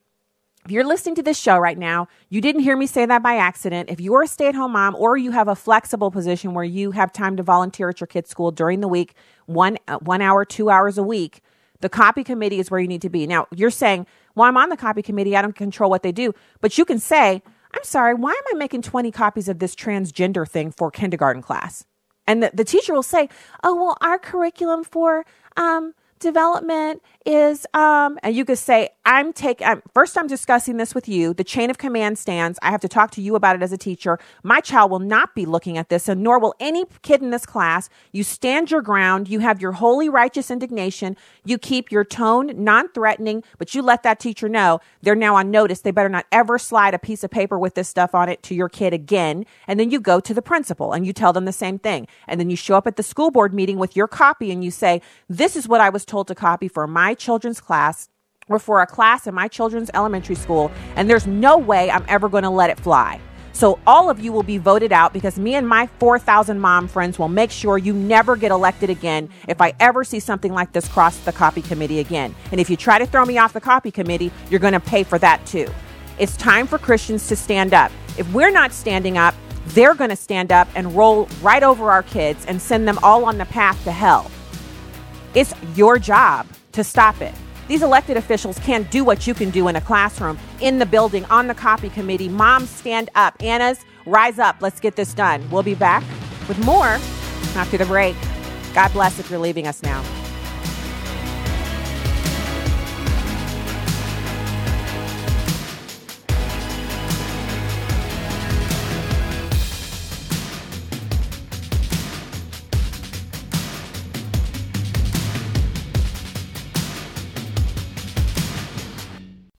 If you're listening to this show right now, you didn't hear me say that by accident. If you're a stay at home mom or you have a flexible position where you have time to volunteer at your kid's school during the week, one, uh, one hour, two hours a week, the copy committee is where you need to be. Now, you're saying, well, I'm on the copy committee. I don't control what they do. But you can say, I'm sorry, why am I making 20 copies of this transgender thing for kindergarten class? And the, the teacher will say, oh, well, our curriculum for um, development is um and you could say i'm taking first i'm discussing this with you. The chain of command stands. I have to talk to you about it as a teacher. My child will not be looking at this and nor will any kid in this class. You stand your ground. You have your holy righteous indignation. You keep your tone non-threatening but you let that teacher know. They're now on notice. They better not ever slide a piece of paper with this stuff on it to your kid again. And then you go to the principal and you tell them the same thing. And then you show up at the school board meeting with your copy and you say this is what i was told to copy for my children's class or for a class in my children's elementary school, and there's no way I'm ever going to let it fly. So, all of you will be voted out because me and my 4,000 mom friends will make sure you never get elected again if I ever see something like this cross the copy committee again. And if you try to throw me off the copy committee, you're going to pay for that too. It's time for Christians to stand up. If we're not standing up, they're going to stand up and roll right over our kids and send them all on the path to hell. It's your job to stop it. These elected officials can't do what you can do in a classroom, in the building, on the copy committee. Moms, stand up. Anna's, rise up. Let's get this done. We'll be back with more after the break. God bless if you're leaving us now.